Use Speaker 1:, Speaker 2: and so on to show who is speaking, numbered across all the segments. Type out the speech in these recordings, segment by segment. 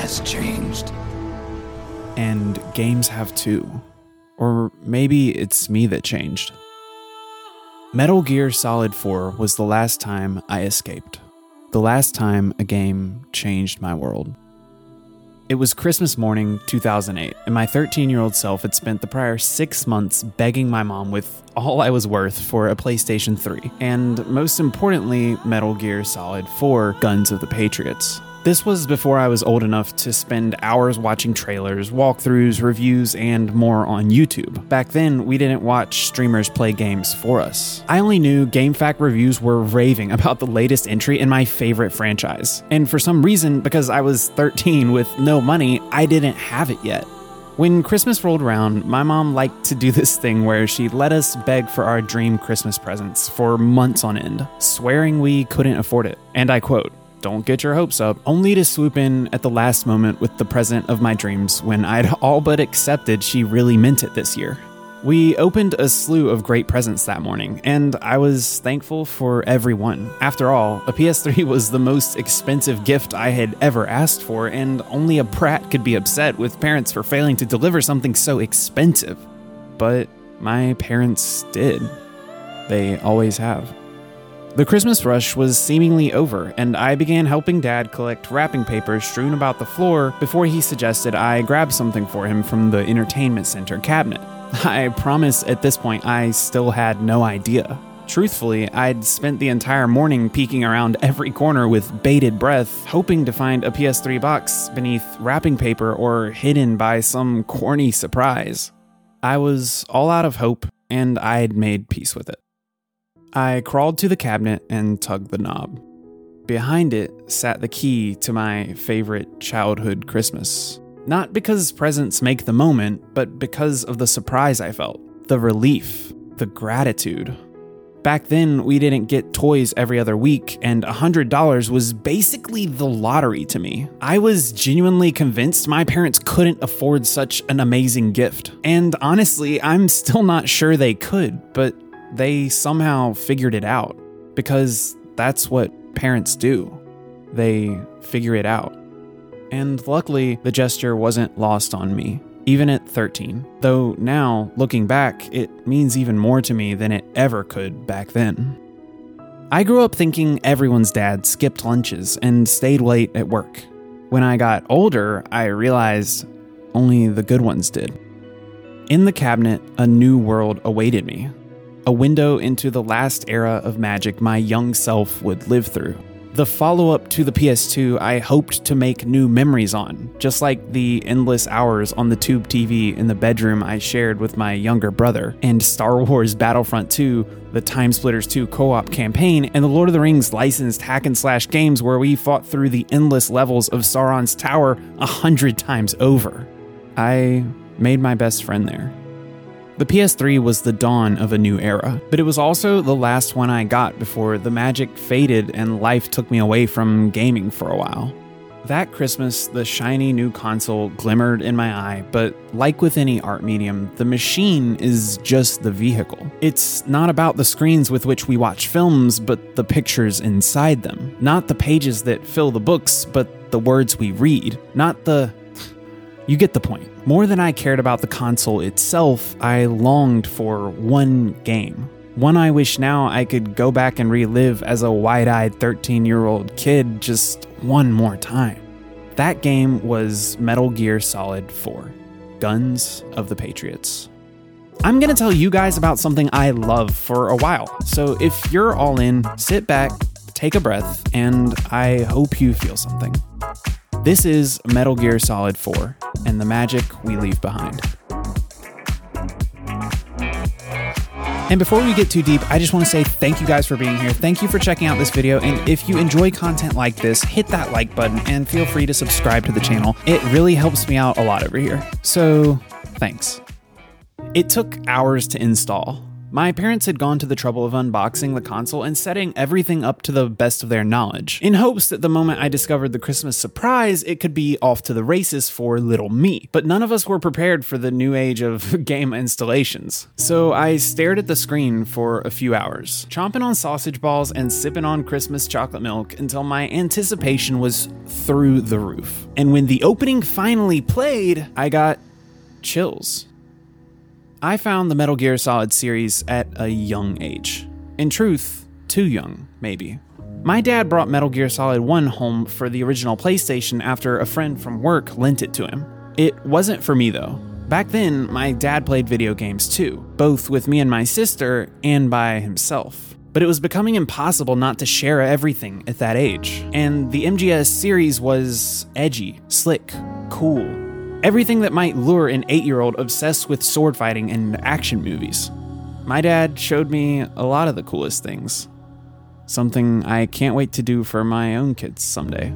Speaker 1: has changed.
Speaker 2: And games have too. Or maybe it's me that changed. Metal Gear Solid 4 was the last time I escaped. The last time a game changed my world. It was Christmas morning 2008, and my 13 year old self had spent the prior six months begging my mom with all I was worth for a PlayStation 3, and most importantly, Metal Gear Solid 4 Guns of the Patriots. This was before I was old enough to spend hours watching trailers, walkthroughs, reviews, and more on YouTube. Back then, we didn't watch streamers play games for us. I only knew GameFAQ reviews were raving about the latest entry in my favorite franchise. And for some reason, because I was 13 with no money, I didn't have it yet. When Christmas rolled around, my mom liked to do this thing where she let us beg for our dream Christmas presents for months on end, swearing we couldn't afford it. And I quote, don't get your hopes up, only to swoop in at the last moment with the present of my dreams when I'd all but accepted she really meant it this year. We opened a slew of great presents that morning, and I was thankful for every one. After all, a PS3 was the most expensive gift I had ever asked for, and only a brat could be upset with parents for failing to deliver something so expensive. But my parents did. They always have. The Christmas rush was seemingly over, and I began helping Dad collect wrapping paper strewn about the floor before he suggested I grab something for him from the entertainment center cabinet. I promise at this point I still had no idea. Truthfully, I'd spent the entire morning peeking around every corner with bated breath, hoping to find a PS3 box beneath wrapping paper or hidden by some corny surprise. I was all out of hope, and I'd made peace with it. I crawled to the cabinet and tugged the knob. Behind it sat the key to my favorite childhood Christmas. Not because presents make the moment, but because of the surprise I felt, the relief, the gratitude. Back then, we didn't get toys every other week, and $100 was basically the lottery to me. I was genuinely convinced my parents couldn't afford such an amazing gift. And honestly, I'm still not sure they could, but they somehow figured it out because that's what parents do. They figure it out. And luckily, the gesture wasn't lost on me, even at 13. Though now, looking back, it means even more to me than it ever could back then. I grew up thinking everyone's dad skipped lunches and stayed late at work. When I got older, I realized only the good ones did. In the cabinet, a new world awaited me, a window into the last era of magic my young self would live through. The follow up to the PS2, I hoped to make new memories on, just like the endless hours on the tube TV in the bedroom I shared with my younger brother, and Star Wars Battlefront 2, the TimeSplitters 2 co op campaign, and the Lord of the Rings licensed hack and slash games where we fought through the endless levels of Sauron's Tower a hundred times over. I made my best friend there. The PS3 was the dawn of a new era, but it was also the last one I got before the magic faded and life took me away from gaming for a while. That Christmas, the shiny new console glimmered in my eye, but like with any art medium, the machine is just the vehicle. It's not about the screens with which we watch films, but the pictures inside them. Not the pages that fill the books, but the words we read. Not the you get the point. More than I cared about the console itself, I longed for one game. One I wish now I could go back and relive as a wide eyed 13 year old kid just one more time. That game was Metal Gear Solid 4 Guns of the Patriots. I'm going to tell you guys about something I love for a while. So if you're all in, sit back, take a breath, and I hope you feel something. This is Metal Gear Solid 4 and the magic we leave behind. And before we get too deep, I just want to say thank you guys for being here. Thank you for checking out this video. And if you enjoy content like this, hit that like button and feel free to subscribe to the channel. It really helps me out a lot over here. So thanks. It took hours to install My parents had gone to the trouble of unboxing the console and setting everything up to the best of their knowledge, in hopes that the moment I discovered the Christmas surprise, it could be off to the races for little me. But none of us were prepared for the new age of game installations. So I stared at the screen for a few hours, chomping on sausage balls and sipping on Christmas chocolate milk until my anticipation was through the roof. And when the opening finally played, I got chills. I found the Metal Gear Solid series at a young age. In truth, too young, maybe. My dad brought Metal Gear Solid 1 home for the original PlayStation after a friend from work lent it to him. It wasn't for me though. Back then, my dad played video games too, both with me and my sister and by himself. But it was becoming impossible not to share everything at that age. And the MGS series was edgy, slick, cool, Everything that might lure an eight year old obsessed with sword fighting and action movies. My dad showed me a lot of the coolest things. Something I can't wait to do for my own kids someday.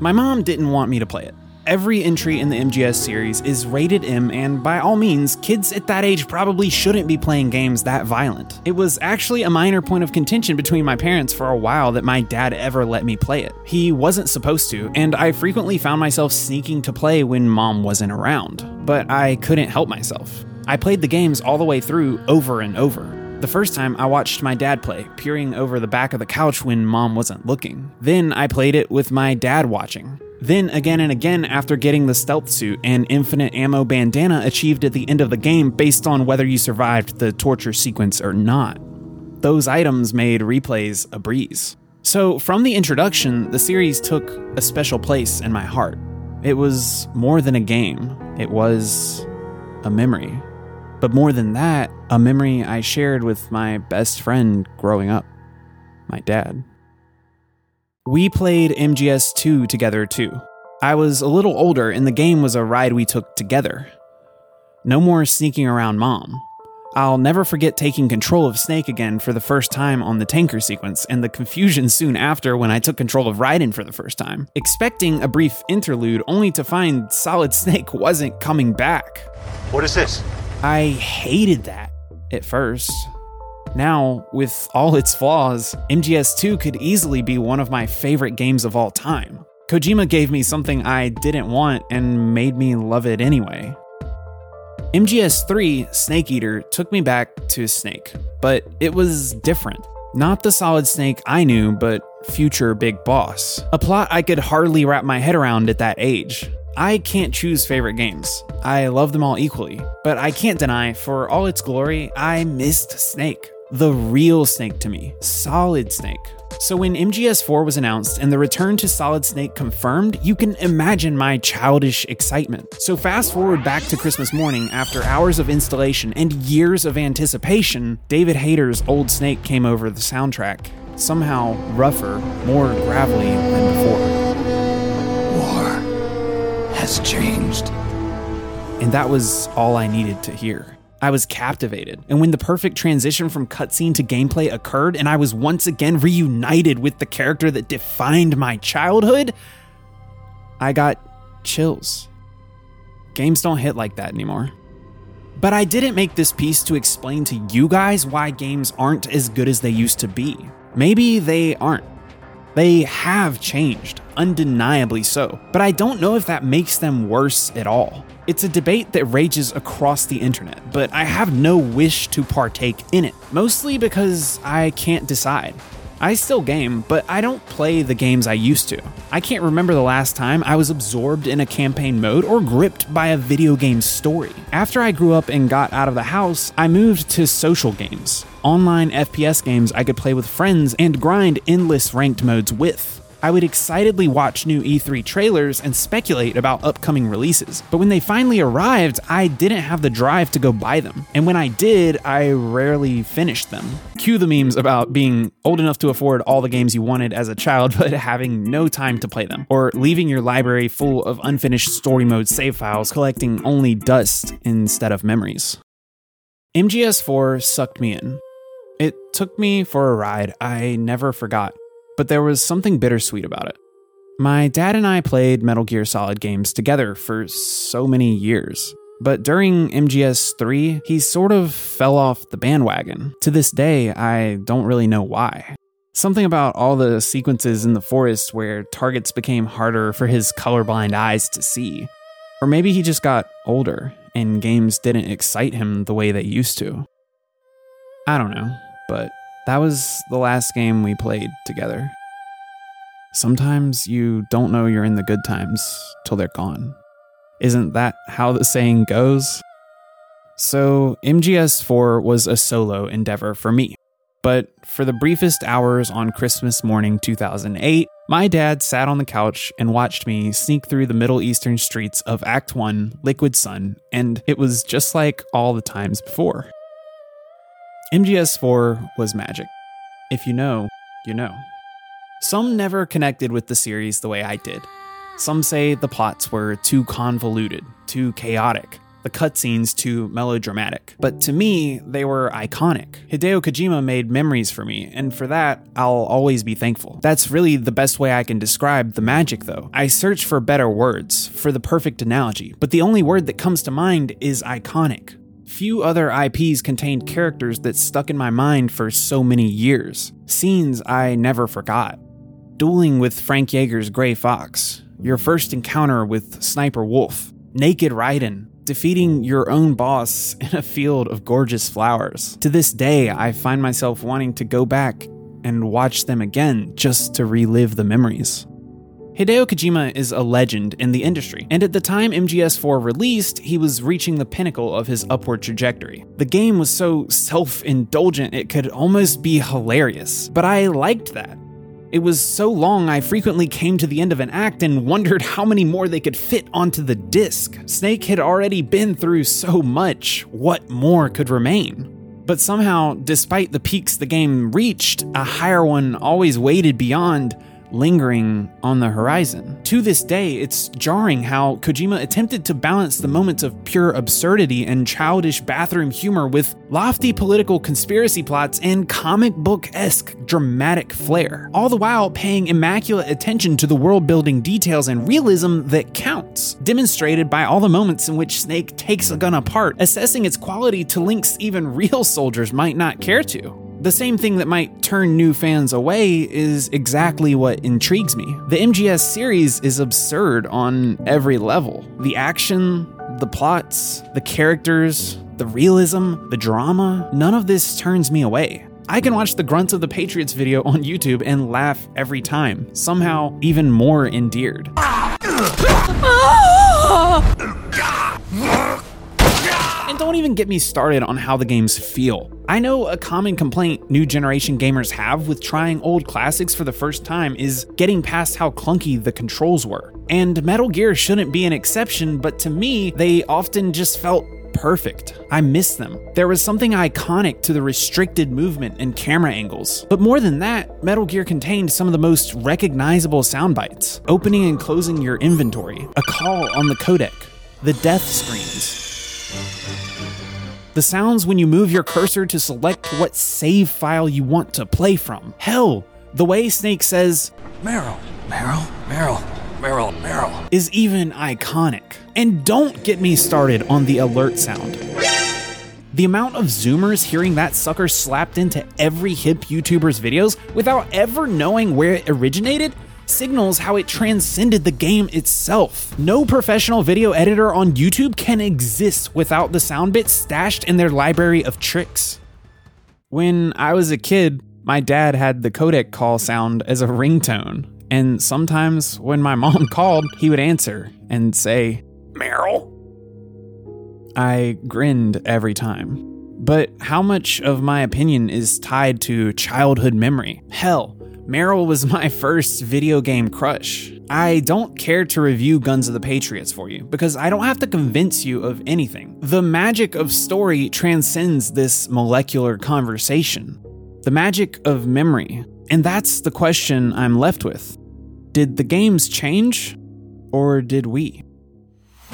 Speaker 2: My mom didn't want me to play it. Every entry in the MGS series is rated M, and by all means, kids at that age probably shouldn't be playing games that violent. It was actually a minor point of contention between my parents for a while that my dad ever let me play it. He wasn't supposed to, and I frequently found myself sneaking to play when mom wasn't around. But I couldn't help myself. I played the games all the way through over and over. The first time I watched my dad play, peering over the back of the couch when mom wasn't looking. Then I played it with my dad watching. Then, again and again, after getting the stealth suit and infinite ammo bandana achieved at the end of the game based on whether you survived the torture sequence or not. Those items made replays a breeze. So, from the introduction, the series took a special place in my heart. It was more than a game, it was a memory. But more than that, a memory I shared with my best friend growing up my dad. We played MGS2 together too. I was a little older, and the game was a ride we took together. No more sneaking around mom. I'll never forget taking control of Snake again for the first time on the tanker sequence, and the confusion soon after when I took control of Raiden for the first time, expecting a brief interlude only to find Solid Snake wasn't coming back.
Speaker 1: What is this?
Speaker 2: I hated that at first. Now, with all its flaws, MGS2 could easily be one of my favorite games of all time. Kojima gave me something I didn't want and made me love it anyway. MGS3 Snake Eater took me back to Snake, but it was different. Not the solid snake I knew, but future Big Boss. A plot I could hardly wrap my head around at that age. I can't choose favorite games. I love them all equally, but I can't deny, for all its glory, I missed Snake the real Snake to me, Solid Snake. So when MGS4 was announced and the return to Solid Snake confirmed, you can imagine my childish excitement. So fast forward back to Christmas morning after hours of installation and years of anticipation, David Hayter's Old Snake came over the soundtrack, somehow rougher, more gravelly than before.
Speaker 3: War has changed.
Speaker 2: And that was all I needed to hear. I was captivated. And when the perfect transition from cutscene to gameplay occurred, and I was once again reunited with the character that defined my childhood, I got chills. Games don't hit like that anymore. But I didn't make this piece to explain to you guys why games aren't as good as they used to be. Maybe they aren't. They have changed, undeniably so, but I don't know if that makes them worse at all. It's a debate that rages across the internet, but I have no wish to partake in it, mostly because I can't decide. I still game, but I don't play the games I used to. I can't remember the last time I was absorbed in a campaign mode or gripped by a video game story. After I grew up and got out of the house, I moved to social games. Online FPS games I could play with friends and grind endless ranked modes with. I would excitedly watch new E3 trailers and speculate about upcoming releases. But when they finally arrived, I didn't have the drive to go buy them. And when I did, I rarely finished them. Cue the memes about being old enough to afford all the games you wanted as a child, but having no time to play them. Or leaving your library full of unfinished story mode save files, collecting only dust instead of memories. MGS4 sucked me in. It took me for a ride I never forgot but there was something bittersweet about it. My dad and I played Metal Gear Solid games together for so many years. But during MGS 3, he sort of fell off the bandwagon. To this day, I don't really know why. Something about all the sequences in the forest where targets became harder for his colorblind eyes to see. Or maybe he just got older and games didn't excite him the way they used to. I don't know, but that was the last game we played together. Sometimes you don't know you're in the good times till they're gone. Isn't that how the saying goes? So, MGS4 was a solo endeavor for me. But for the briefest hours on Christmas morning 2008, my dad sat on the couch and watched me sneak through the Middle Eastern streets of Act 1, Liquid Sun, and it was just like all the times before. MGS4 was magic. If you know, you know. Some never connected with the series the way I did. Some say the plots were too convoluted, too chaotic, the cutscenes too melodramatic. But to me, they were iconic. Hideo Kojima made memories for me, and for that, I'll always be thankful. That's really the best way I can describe the magic, though. I search for better words, for the perfect analogy, but the only word that comes to mind is iconic. Few other IPs contained characters that stuck in my mind for so many years, scenes I never forgot. Dueling with Frank Jaeger's Gray Fox, your first encounter with Sniper Wolf, Naked Raiden, defeating your own boss in a field of gorgeous flowers. To this day, I find myself wanting to go back and watch them again just to relive the memories. Hideo Kojima is a legend in the industry, and at the time MGS4 released, he was reaching the pinnacle of his upward trajectory. The game was so self indulgent, it could almost be hilarious, but I liked that. It was so long, I frequently came to the end of an act and wondered how many more they could fit onto the disc. Snake had already been through so much, what more could remain? But somehow, despite the peaks the game reached, a higher one always waited beyond lingering on the horizon. To this day, it's jarring how Kojima attempted to balance the moments of pure absurdity and childish bathroom humor with lofty political conspiracy plots and comic book esque dramatic flair, all the while paying immaculate attention to the world building details and realism that counts, demonstrated by all the moments in which Snake takes a gun apart, assessing its quality to links even real soldiers might not care to. The same thing that might turn new fans away is exactly what intrigues me. The MGS series is absurd on every level. The action, the plots, the characters, the realism, the drama, none of this turns me away. I can watch the Grunts of the Patriots video on YouTube and laugh every time, somehow even more endeared. Ah! Don't even get me started on how the games feel. I know a common complaint new generation gamers have with trying old classics for the first time is getting past how clunky the controls were. And Metal Gear shouldn't be an exception, but to me, they often just felt perfect. I miss them. There was something iconic to the restricted movement and camera angles. But more than that, Metal Gear contained some of the most recognizable sound bites opening and closing your inventory, a call on the codec, the death screens. The sounds when you move your cursor to select what save file you want to play from. Hell, the way Snake says,
Speaker 3: Meryl, Meryl, Meryl, Meryl, Meryl.
Speaker 2: is even iconic. And don't get me started on the alert sound. The amount of Zoomers hearing that sucker slapped into every hip YouTuber's videos without ever knowing where it originated signals how it transcended the game itself. No professional video editor on YouTube can exist without the sound bits stashed in their library of tricks. When I was a kid, my dad had the codec call sound as a ringtone, and sometimes when my mom called, he would answer and say, Meryl. I grinned every time. But how much of my opinion is tied to childhood memory? Hell, Meryl was my first video game crush. I don't care to review Guns of the Patriots for you because I don't have to convince you of anything. The magic of story transcends this molecular conversation. The magic of memory. And that's the question I'm left with. Did the games change? Or did we?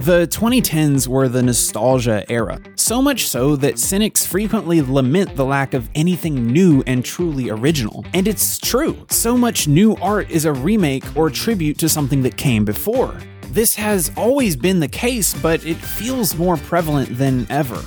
Speaker 2: The 2010s were the nostalgia era, so much so that cynics frequently lament the lack of anything new and truly original. And it's true, so much new art is a remake or tribute to something that came before. This has always been the case, but it feels more prevalent than ever.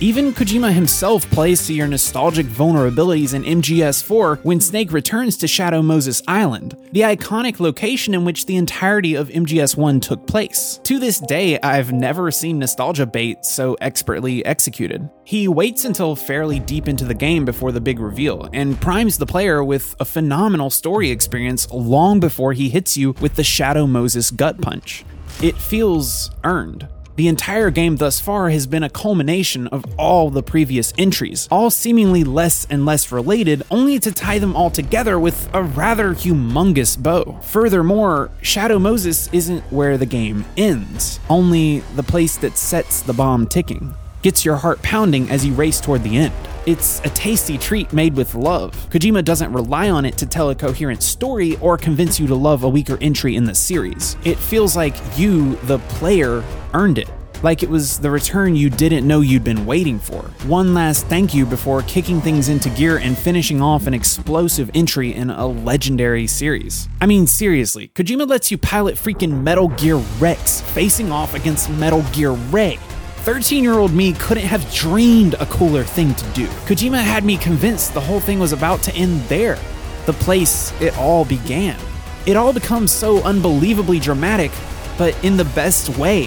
Speaker 2: Even Kojima himself plays to your nostalgic vulnerabilities in MGS4 when Snake returns to Shadow Moses Island, the iconic location in which the entirety of MGS1 took place. To this day, I've never seen nostalgia bait so expertly executed. He waits until fairly deep into the game before the big reveal, and primes the player with a phenomenal story experience long before he hits you with the Shadow Moses gut punch. It feels earned. The entire game thus far has been a culmination of all the previous entries, all seemingly less and less related, only to tie them all together with a rather humongous bow. Furthermore, Shadow Moses isn't where the game ends, only the place that sets the bomb ticking. Gets your heart pounding as you race toward the end. It's a tasty treat made with love. Kojima doesn't rely on it to tell a coherent story or convince you to love a weaker entry in the series. It feels like you, the player, earned it. Like it was the return you didn't know you'd been waiting for. One last thank you before kicking things into gear and finishing off an explosive entry in a legendary series. I mean, seriously, Kojima lets you pilot freaking Metal Gear Rex facing off against Metal Gear Ray. 13 year old me couldn't have dreamed a cooler thing to do. Kojima had me convinced the whole thing was about to end there, the place it all began. It all becomes so unbelievably dramatic, but in the best way.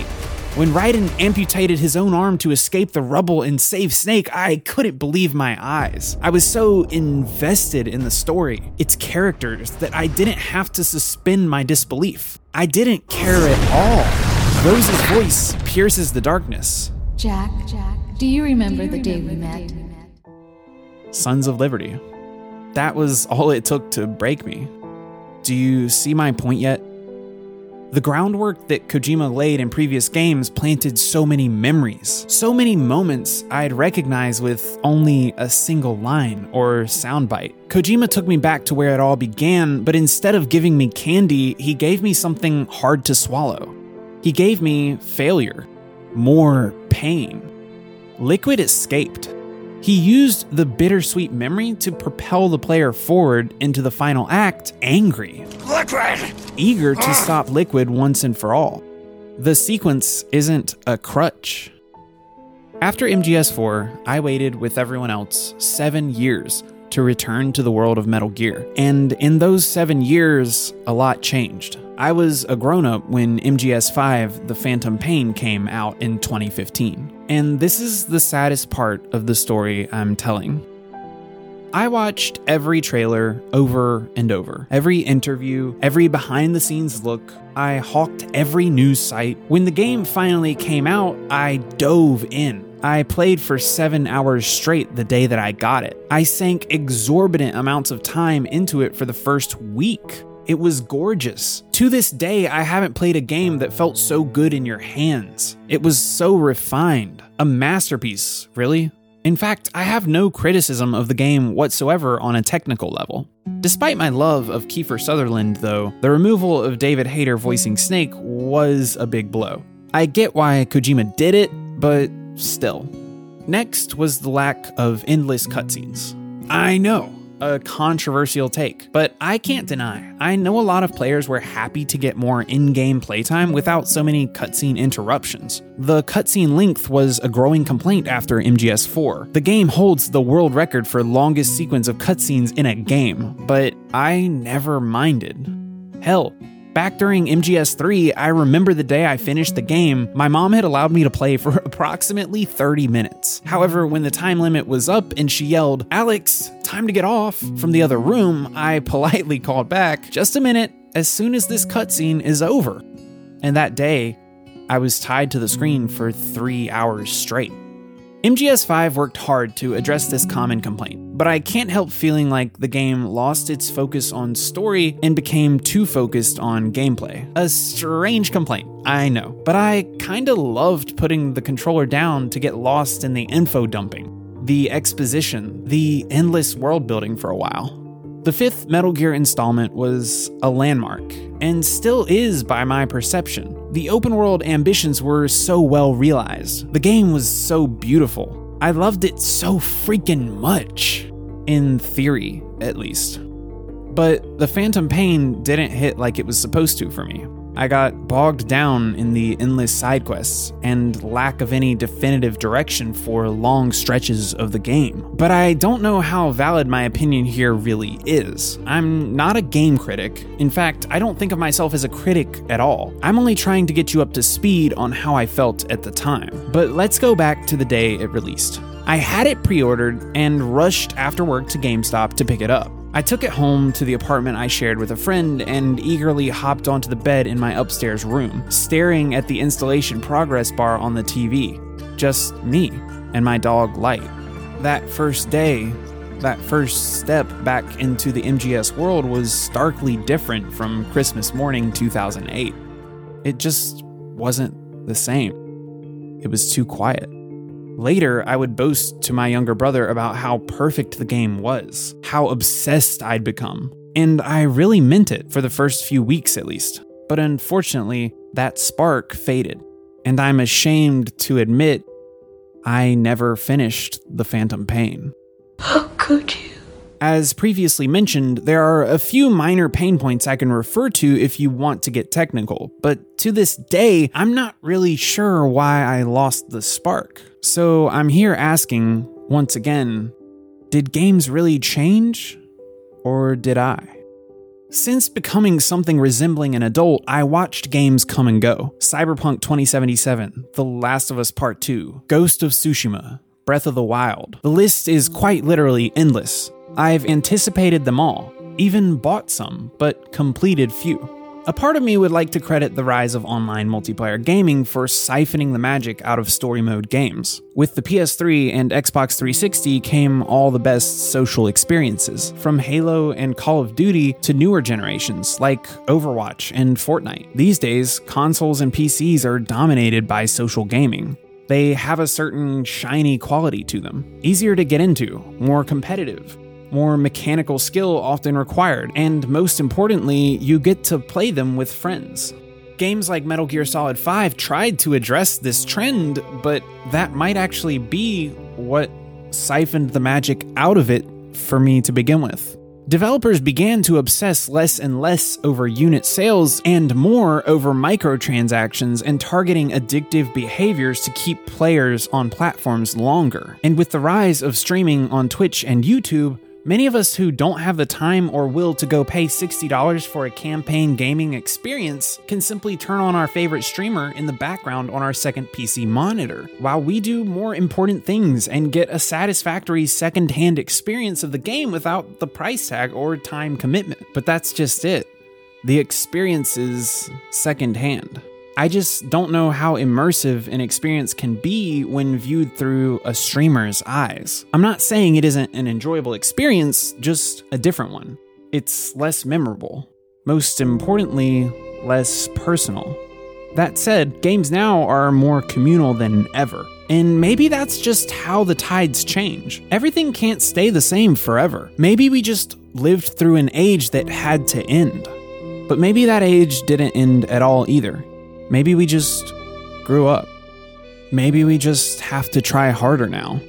Speaker 2: When Raiden amputated his own arm to escape the rubble and save Snake, I couldn't believe my eyes. I was so invested in the story, its characters, that I didn't have to suspend my disbelief. I didn't care at all. Rose's voice pierces the darkness.
Speaker 1: Jack, Jack, do you remember the day we met?
Speaker 2: Sons of Liberty. That was all it took to break me. Do you see my point yet? The groundwork that Kojima laid in previous games planted so many memories, so many moments I'd recognize with only a single line or soundbite. Kojima took me back to where it all began, but instead of giving me candy, he gave me something hard to swallow. He gave me failure, more pain. Liquid escaped. He used the bittersweet memory to propel the player forward into the final act angry,
Speaker 3: Liquid!
Speaker 2: eager to ah! stop Liquid once and for all. The sequence isn't a crutch. After MGS4, I waited with everyone else seven years to return to the world of Metal Gear. And in those seven years, a lot changed. I was a grown up when MGS5 The Phantom Pain came out in 2015. And this is the saddest part of the story I'm telling. I watched every trailer over and over, every interview, every behind the scenes look. I hawked every news site. When the game finally came out, I dove in. I played for seven hours straight the day that I got it. I sank exorbitant amounts of time into it for the first week. It was gorgeous. To this day, I haven't played a game that felt so good in your hands. It was so refined. A masterpiece, really. In fact, I have no criticism of the game whatsoever on a technical level. Despite my love of Kiefer Sutherland, though, the removal of David Hayter voicing Snake was a big blow. I get why Kojima did it, but still. Next was the lack of endless cutscenes. I know, a controversial take, but I can't deny. I know a lot of players were happy to get more in game playtime without so many cutscene interruptions. The cutscene length was a growing complaint after MGS4. The game holds the world record for longest sequence of cutscenes in a game, but I never minded. Hell, Back during MGS3, I remember the day I finished the game, my mom had allowed me to play for approximately 30 minutes. However, when the time limit was up and she yelled, Alex, time to get off, from the other room, I politely called back, just a minute, as soon as this cutscene is over. And that day, I was tied to the screen for three hours straight. MGS5 worked hard to address this common complaint, but I can't help feeling like the game lost its focus on story and became too focused on gameplay. A strange complaint, I know, but I kinda loved putting the controller down to get lost in the info dumping, the exposition, the endless world building for a while. The fifth Metal Gear installment was a landmark, and still is by my perception. The open world ambitions were so well realized. The game was so beautiful. I loved it so freaking much. In theory, at least. But the Phantom Pain didn't hit like it was supposed to for me. I got bogged down in the endless side quests and lack of any definitive direction for long stretches of the game. But I don't know how valid my opinion here really is. I'm not a game critic. In fact, I don't think of myself as a critic at all. I'm only trying to get you up to speed on how I felt at the time. But let's go back to the day it released. I had it pre ordered and rushed after work to GameStop to pick it up. I took it home to the apartment I shared with a friend and eagerly hopped onto the bed in my upstairs room, staring at the installation progress bar on the TV. Just me and my dog Light. That first day, that first step back into the MGS world was starkly different from Christmas morning 2008. It just wasn't the same. It was too quiet. Later, I would boast to my younger brother about how perfect the game was, how obsessed I'd become. And I really meant it for the first few weeks at least. But unfortunately, that spark faded. And I'm ashamed to admit I never finished The Phantom Pain.
Speaker 4: How could you?
Speaker 2: As previously mentioned, there are a few minor pain points I can refer to if you want to get technical, but to this day, I'm not really sure why I lost the spark. So I'm here asking, once again, did games really change? Or did I? Since becoming something resembling an adult, I watched games come and go. Cyberpunk 2077, The Last of Us Part 2, Ghost of Tsushima, Breath of the Wild. The list is quite literally endless. I've anticipated them all, even bought some, but completed few. A part of me would like to credit the rise of online multiplayer gaming for siphoning the magic out of story mode games. With the PS3 and Xbox 360 came all the best social experiences, from Halo and Call of Duty to newer generations like Overwatch and Fortnite. These days, consoles and PCs are dominated by social gaming. They have a certain shiny quality to them, easier to get into, more competitive, more mechanical skill often required, and most importantly, you get to play them with friends. Games like Metal Gear Solid 5 tried to address this trend, but that might actually be what siphoned the magic out of it for me to begin with. Developers began to obsess less and less over unit sales and more over microtransactions and targeting addictive behaviors to keep players on platforms longer. And with the rise of streaming on Twitch and YouTube, Many of us who don't have the time or will to go pay $60 for a campaign gaming experience can simply turn on our favorite streamer in the background on our second PC monitor, while we do more important things and get a satisfactory second hand experience of the game without the price tag or time commitment. But that's just it. The experience is second hand. I just don't know how immersive an experience can be when viewed through a streamer's eyes. I'm not saying it isn't an enjoyable experience, just a different one. It's less memorable. Most importantly, less personal. That said, games now are more communal than ever. And maybe that's just how the tides change. Everything can't stay the same forever. Maybe we just lived through an age that had to end. But maybe that age didn't end at all either. Maybe we just grew up. Maybe we just have to try harder now.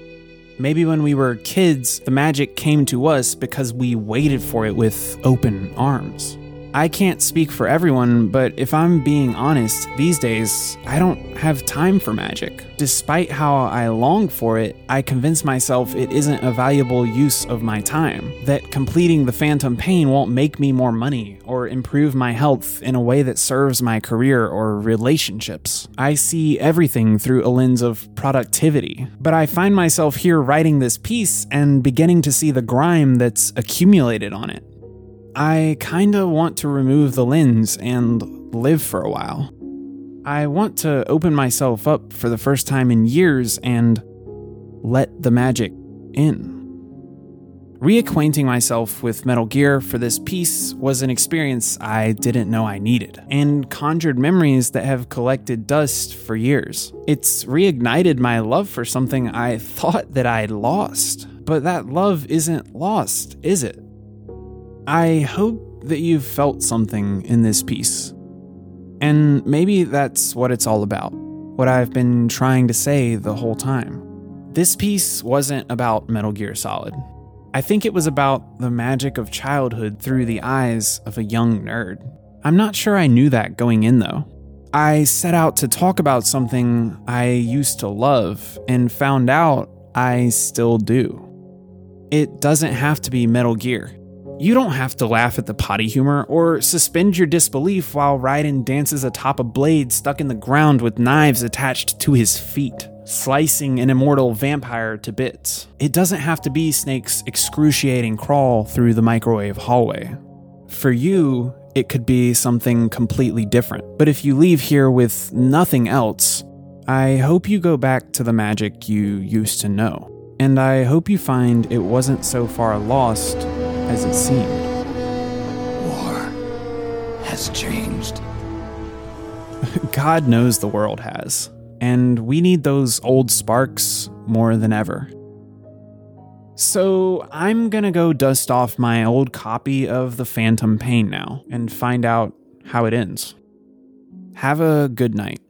Speaker 2: Maybe when we were kids, the magic came to us because we waited for it with open arms. I can't speak for everyone, but if I'm being honest, these days, I don't have time for magic. Despite how I long for it, I convince myself it isn't a valuable use of my time, that completing the phantom pain won't make me more money or improve my health in a way that serves my career or relationships. I see everything through a lens of productivity, but I find myself here writing this piece and beginning to see the grime that's accumulated on it. I kinda want to remove the lens and live for a while. I want to open myself up for the first time in years and let the magic in. Reacquainting myself with Metal Gear for this piece was an experience I didn't know I needed, and conjured memories that have collected dust for years. It's reignited my love for something I thought that I'd lost. But that love isn't lost, is it? I hope that you've felt something in this piece. And maybe that's what it's all about, what I've been trying to say the whole time. This piece wasn't about Metal Gear Solid. I think it was about the magic of childhood through the eyes of a young nerd. I'm not sure I knew that going in though. I set out to talk about something I used to love and found out I still do. It doesn't have to be Metal Gear. You don't have to laugh at the potty humor or suspend your disbelief while Raiden dances atop a blade stuck in the ground with knives attached to his feet, slicing an immortal vampire to bits. It doesn't have to be Snake's excruciating crawl through the microwave hallway. For you, it could be something completely different. But if you leave here with nothing else, I hope you go back to the magic you used to know. And I hope you find it wasn't so far lost as it seemed.
Speaker 3: War has changed.
Speaker 2: God knows the world has. And we need those old sparks more than ever. So I'm gonna go dust off my old copy of The Phantom Pain now and find out how it ends. Have a good night.